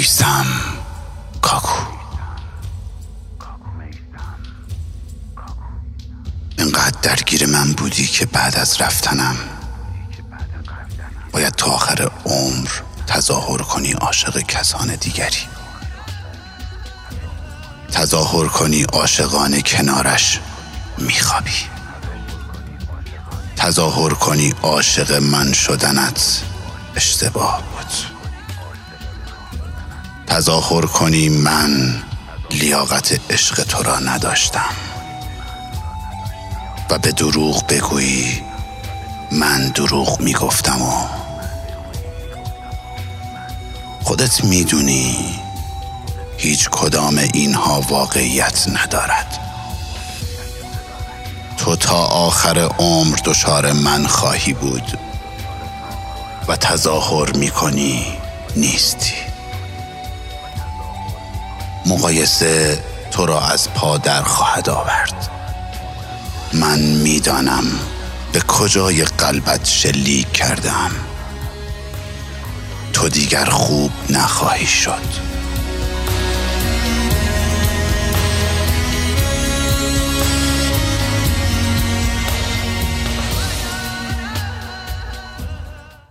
میسم کاکو. اینقدر درگیر من بودی که بعد از رفتنم باید تا آخر عمر تظاهر کنی عاشق کسان دیگری. تظاهر کنی عاشقانه کنارش میخوابی. تظاهر کنی عاشق من شدنت اشتباه بود. تظاهر کنی من لیاقت عشق تو را نداشتم. و به دروغ بگویی من دروغ می‌گفتم و خودت می‌دونی هیچ کدام اینها واقعیت ندارد. تو تا آخر عمر دچار من خواهی بود و تظاهر می‌کنی نیستی. مقایسه تو را از پا در خواهد آورد. من می‌دانم به کجای قلبت شلیک کردم تو دیگر خوب نخواهی شد.